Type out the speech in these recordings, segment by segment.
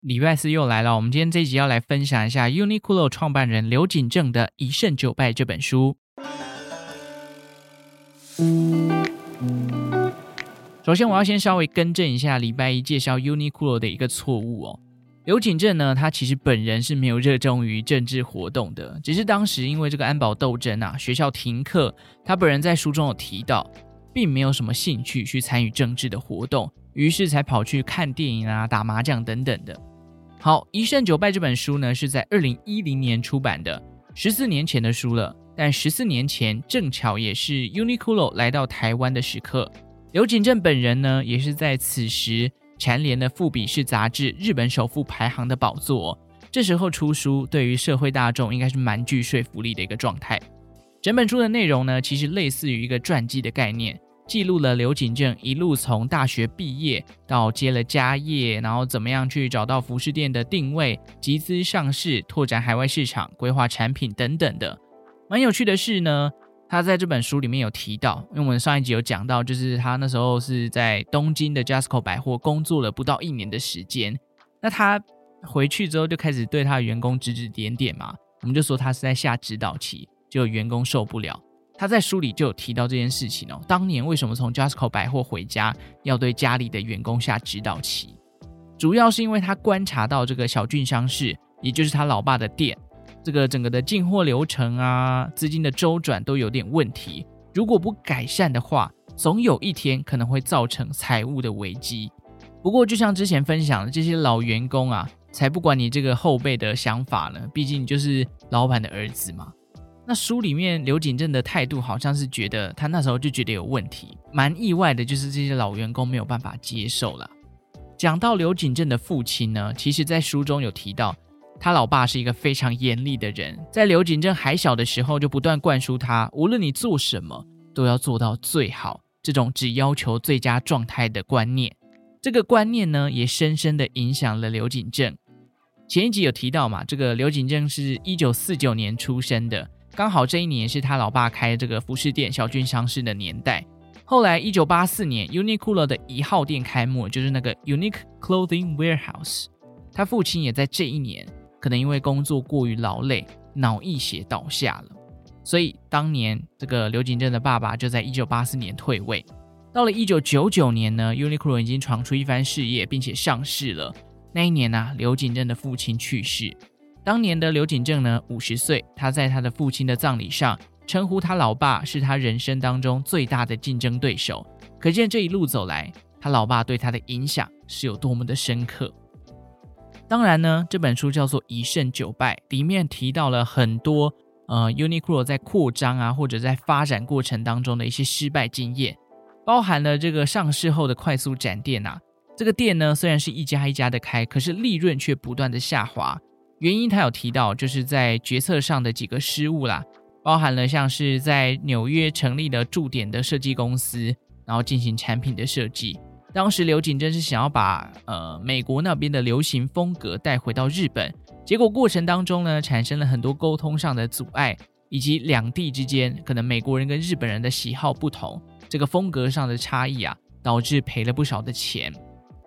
礼拜四又来了，我们今天这一集要来分享一下 Uniqlo 创办人刘锦正的《一胜九败》这本书。首先，我要先稍微更正一下礼拜一介绍 Uniqlo 的一个错误哦。刘锦正呢，他其实本人是没有热衷于政治活动的，只是当时因为这个安保斗争啊，学校停课，他本人在书中有提到，并没有什么兴趣去参与政治的活动，于是才跑去看电影啊、打麻将等等的。好，《一胜九败》这本书呢，是在二零一零年出版的，十四年前的书了。但十四年前正巧也是 Uniqlo 来到台湾的时刻。刘景正本人呢，也是在此时蝉联了《富比士》杂志日本首富排行的宝座。这时候出书，对于社会大众应该是蛮具说服力的一个状态。整本书的内容呢，其实类似于一个传记的概念。记录了刘景正一路从大学毕业到接了家业，然后怎么样去找到服饰店的定位、集资上市、拓展海外市场、规划产品等等的。蛮有趣的是呢，他在这本书里面有提到，因为我们上一集有讲到，就是他那时候是在东京的 JASCO 百货工作了不到一年的时间。那他回去之后就开始对他的员工指指点点嘛，我们就说他是在下指导棋，就员工受不了。他在书里就有提到这件事情哦。当年为什么从 JASCO 百货回家要对家里的员工下指导棋？主要是因为他观察到这个小俊商事，也就是他老爸的店，这个整个的进货流程啊，资金的周转都有点问题。如果不改善的话，总有一天可能会造成财务的危机。不过，就像之前分享的，这些老员工啊，才不管你这个后辈的想法呢，毕竟你就是老板的儿子嘛。那书里面刘景正的态度好像是觉得他那时候就觉得有问题，蛮意外的，就是这些老员工没有办法接受了。讲到刘景正的父亲呢，其实在书中有提到，他老爸是一个非常严厉的人，在刘景正还小的时候就不断灌输他，无论你做什么都要做到最好，这种只要求最佳状态的观念。这个观念呢，也深深的影响了刘景正。前一集有提到嘛，这个刘景正是一九四九年出生的。刚好这一年是他老爸开这个服饰店小郡商事的年代。后来，一九八四年，Uniqlo 的一号店开幕，就是那个 Unique Clothing Warehouse。他父亲也在这一年，可能因为工作过于劳累，脑溢血倒下了。所以，当年这个刘景正的爸爸就在一九八四年退位。到了一九九九年呢，Uniqlo 已经闯出一番事业，并且上市了。那一年呢、刘景正的父亲去世。当年的刘景正呢，五十岁，他在他的父亲的葬礼上称呼他老爸是他人生当中最大的竞争对手，可见这一路走来，他老爸对他的影响是有多么的深刻。当然呢，这本书叫做《一胜九败》，里面提到了很多呃 Uniqlo 在扩张啊或者在发展过程当中的一些失败经验，包含了这个上市后的快速展店啊，这个店呢虽然是一家一家的开，可是利润却不断的下滑。原因他有提到，就是在决策上的几个失误啦，包含了像是在纽约成立了驻点的设计公司，然后进行产品的设计。当时刘锦真是想要把呃美国那边的流行风格带回到日本，结果过程当中呢，产生了很多沟通上的阻碍，以及两地之间可能美国人跟日本人的喜好不同，这个风格上的差异啊，导致赔了不少的钱。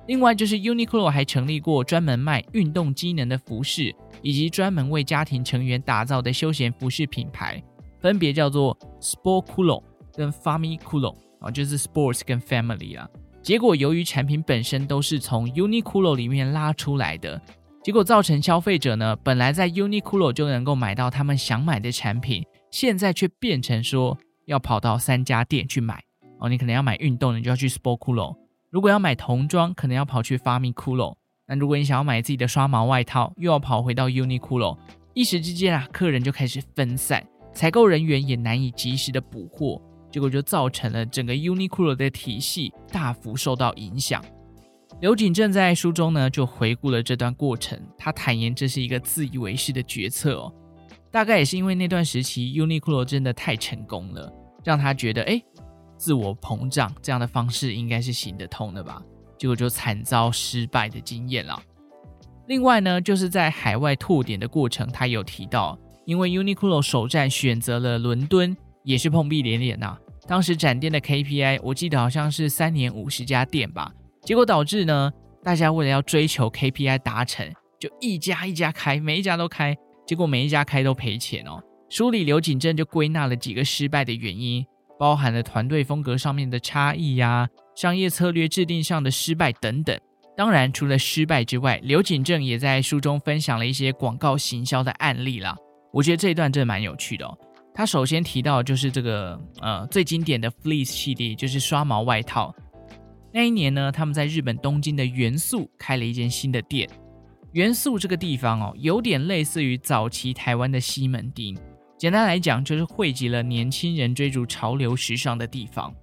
另外就是 Uniqlo 还成立过专门卖运动机能的服饰，以及专门为家庭成员打造的休闲服饰品牌，分别叫做 Sportculo 跟 Famiculo 啊，就是 Sports 跟 Family 啊。结果由于产品本身都是从 Uniqlo 里面拉出来的，结果造成消费者呢，本来在 Uniqlo 就能够买到他们想买的产品，现在却变成说要跑到三家店去买哦。你可能要买运动，你就要去 Sportculo。如果要买童装，可能要跑去 Famiculo；那如果你想要买自己的刷毛外套，又要跑回到 Uniqlo。一时之间啊，客人就开始分散，采购人员也难以及时的补货，结果就造成了整个 Uniqlo 的体系大幅受到影响。刘景正在书中呢就回顾了这段过程，他坦言这是一个自以为是的决策哦。大概也是因为那段时期 Uniqlo 真的太成功了，让他觉得哎，自我膨胀这样的方式应该是行得通的吧？结果就惨遭失败的经验了。另外呢，就是在海外拓点的过程，他有提到，因为 Uniqlo 首站选择了伦敦，也是碰壁连连呐、当时展店的 KPI 我记得好像是三年五十家店吧，结果导致呢，大家为了要追求 KPI 达成，就一家一家开，每一家都开。结果每一家开都赔钱哦。书里刘景正就归纳了几个失败的原因，包含了团队风格上面的差异呀、商业策略制定上的失败等等。当然，除了失败之外，刘景正也在书中分享了一些广告行销的案例啦。我觉得这一段真的蛮有趣的哦。他首先提到就是这个呃最经典的 Fleece 系列，就是刷毛外套。那一年呢，他们在日本东京的原宿开了一间新的店。原宿这个地方哦，有点类似于早期台湾的西门町。简单来讲，就是汇集了年轻人追逐潮流时尚的地方。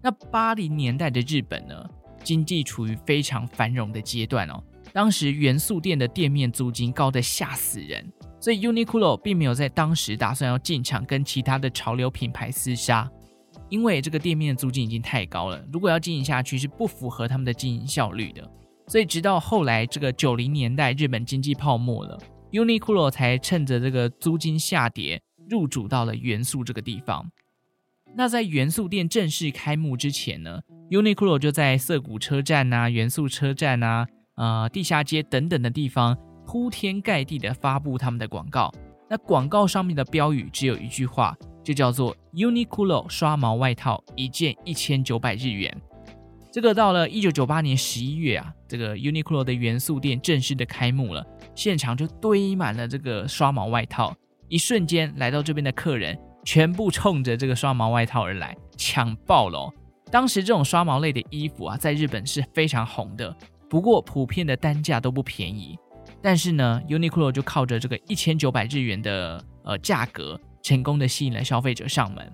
那八零年代的日本呢，经济处于非常繁荣的阶段哦。当时元素店的店面租金高得吓死人，所以 Uniqlo 并没有在当时打算要进场跟其他的潮流品牌厮杀，因为这个店面的租金已经太高了，如果要经营下去是不符合他们的经营效率的。所以，直到后来这个九零年代，日本经济泡沫了，Uniqlo 才趁着这个租金下跌，入主到了元素这个地方。那在元素店正式开幕之前呢，Uniqlo 就在涩谷车站啊、元素车站啊、呃地下街等等的地方铺天盖地的发布他们的广告。那广告上面的标语只有一句话，就叫做 “Uniqlo 刷毛外套一件一千九百日元”。这个到了一九九八年十一月啊，这个 Uniqlo 的元素店正式的开幕了，现场就堆满了这个刷毛外套，一瞬间来到这边的客人全部冲着这个刷毛外套而来，抢爆了哦。当时这种刷毛类的衣服啊，在日本是非常红的，不过普遍的单价都不便宜。但是呢，Uniqlo 就靠着这个一千九百日元的呃价格，成功的吸引了消费者上门。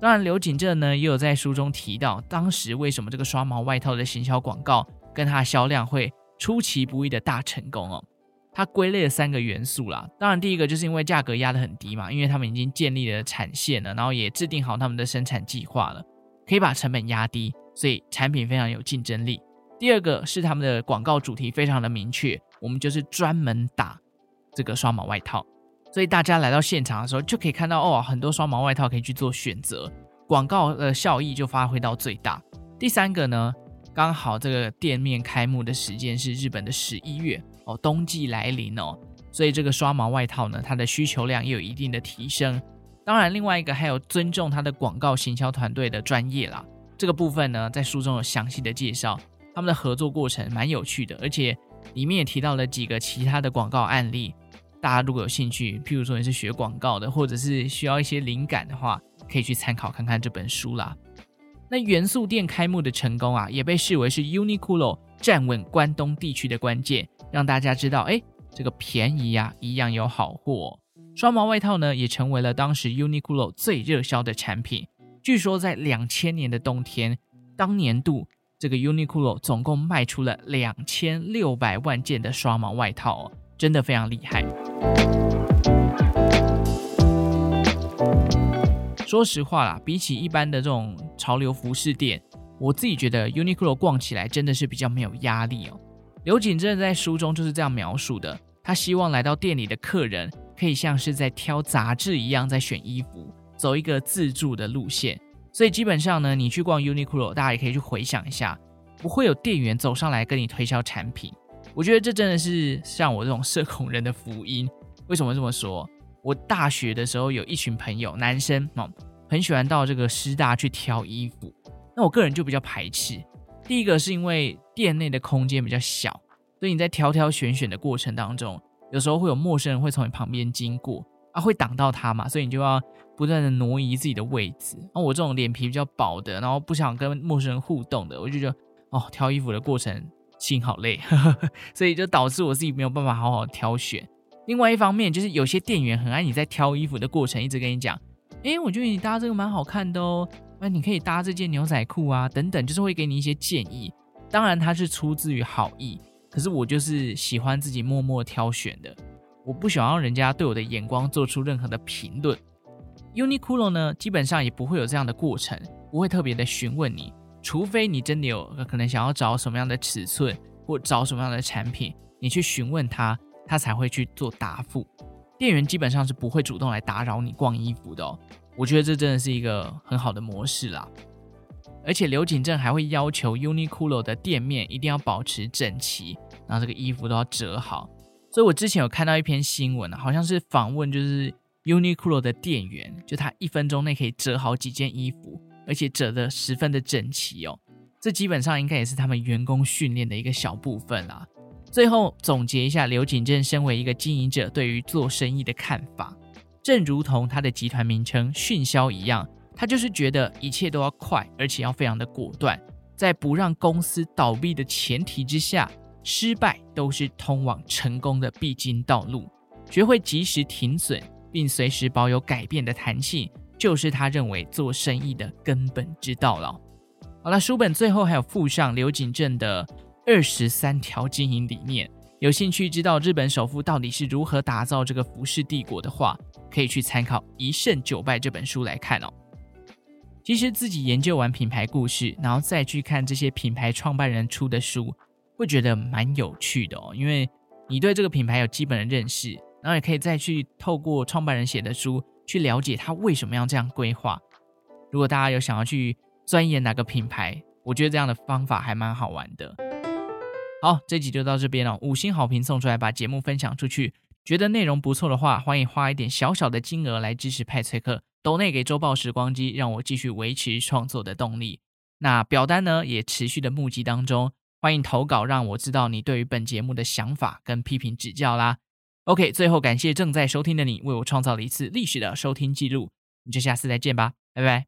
当然，刘景正呢也有在书中提到，当时为什么这个刷毛外套的行销广告跟它的销量会出其不意的大成功哦。它归类了三个元素啦。当然，第一个就是因为价格压得很低嘛，因为他们已经建立了产线了，然后也制定好他们的生产计划了，可以把成本压低，所以产品非常有竞争力。第二个是他们的广告主题非常的明确，我们就是专门打这个刷毛外套。所以大家来到现场的时候，就可以看到哦，很多双毛外套可以去做选择，广告的效益就发挥到最大。第三个呢，刚好这个店面开幕的时间是日本的十一月哦，冬季来临哦，所以这个双毛外套呢，它的需求量也有一定的提升。当然，另外一个还有尊重它的广告行销团队的专业啦，这个部分呢，在书中有详细的介绍，他们的合作过程蛮有趣的，而且里面也提到了几个其他的广告案例。大家如果有兴趣，譬如说你是学广告的，或者是需要一些灵感的话，可以去参考看看这本书啦。那元素店开幕的成功啊，也被视为是 Uniqlo 站稳关东地区的关键，让大家知道，哎，这个便宜呀、啊，一样有好货。刷毛外套呢，也成为了当时 Uniqlo 最热销的产品。据说在两千年的冬天，当年度这个 Uniqlo 总共卖出了两千六百万件的刷毛外套哦。真的非常厉害。说实话啦，比起一般的这种潮流服饰店，我自己觉得 Uniqlo 逛起来真的是比较没有压力哦。刘景正在书中就是这样描述的，他希望来到店里的客人可以像是在挑杂志一样在选衣服，走一个自助的路线。所以基本上呢，你去逛 Uniqlo，大家也可以去回想一下，不会有店员走上来跟你推销产品。我觉得这真的是像我这种社恐人的福音。为什么这么说？我大学的时候有一群朋友，男生哦，很喜欢到这个师大去挑衣服。那我个人就比较排斥。第一个是因为店内的空间比较小，所以你在挑挑选选的过程当中，有时候会有陌生人会从你旁边经过啊，会挡到他嘛，所以你就要不断的挪移自己的位置。那我这种脸皮比较薄的，然后不想跟陌生人互动的，我就觉得哦，挑衣服的过程。心好累，呵呵，所以就导致我自己没有办法好好挑选。另外一方面，就是有些店员很爱你在挑衣服的过程，一直跟你讲，诶，我觉得你搭这个蛮好看的哦，那你可以搭这件牛仔裤啊，等等，就是会给你一些建议。当然他是出自于好意，可是我就是喜欢自己默默挑选的，我不想让人家对我的眼光做出任何的评论。Uniqlo 呢，基本上也不会有这样的过程，不会特别的询问你，除非你真的有可能想要找什么样的尺寸或找什么样的产品，你去询问他，他才会去做答复。店员基本上是不会主动来打扰你逛衣服的哦。我觉得这真的是一个很好的模式啦。而且刘景正还会要求 Uniqlo 的店面一定要保持整齐，然后这个衣服都要折好。所以我之前有看到一篇新闻，好像是访问就是。Uniqlo 的店员，就他一分钟内可以折好几件衣服，而且折得十分的整齐哦。这基本上应该也是他们员工训练的一个小部分啦。最后总结一下，刘景正身为一个经营者对于做生意的看法，正如同他的集团名称迅销一样，他就是觉得一切都要快，而且要非常的果断，在不让公司倒闭的前提之下，失败都是通往成功的必经道路，学会及时停损。并随时保有改变的弹性，就是他认为做生意的根本之道了。好了，书本最后还有附上刘景正的二十三条经营理念。有兴趣知道日本首富到底是如何打造这个服饰帝国的话，可以去参考《一胜九败》这本书来看哦。其实自己研究完品牌故事，然后再去看这些品牌创办人出的书，会觉得蛮有趣的哦，因为你对这个品牌有基本的认识。然后也可以再去透过创办人写的书去了解他为什么要这样规划。如果大家有想要去钻研哪个品牌，我觉得这样的方法还蛮好玩的。好，这集就到这边了，五星好评送出来，把节目分享出去。觉得内容不错的话，欢迎花一点小小的金额来支持派崔克，抖内给周报时光机，让我继续维持创作的动力。那表单呢也持续的募集当中，欢迎投稿，让我知道你对于本节目的想法跟批评指教啦。OK，最后感谢正在收听的你，为我创造了一次历史的收听记录。我们就下次再见吧，拜拜。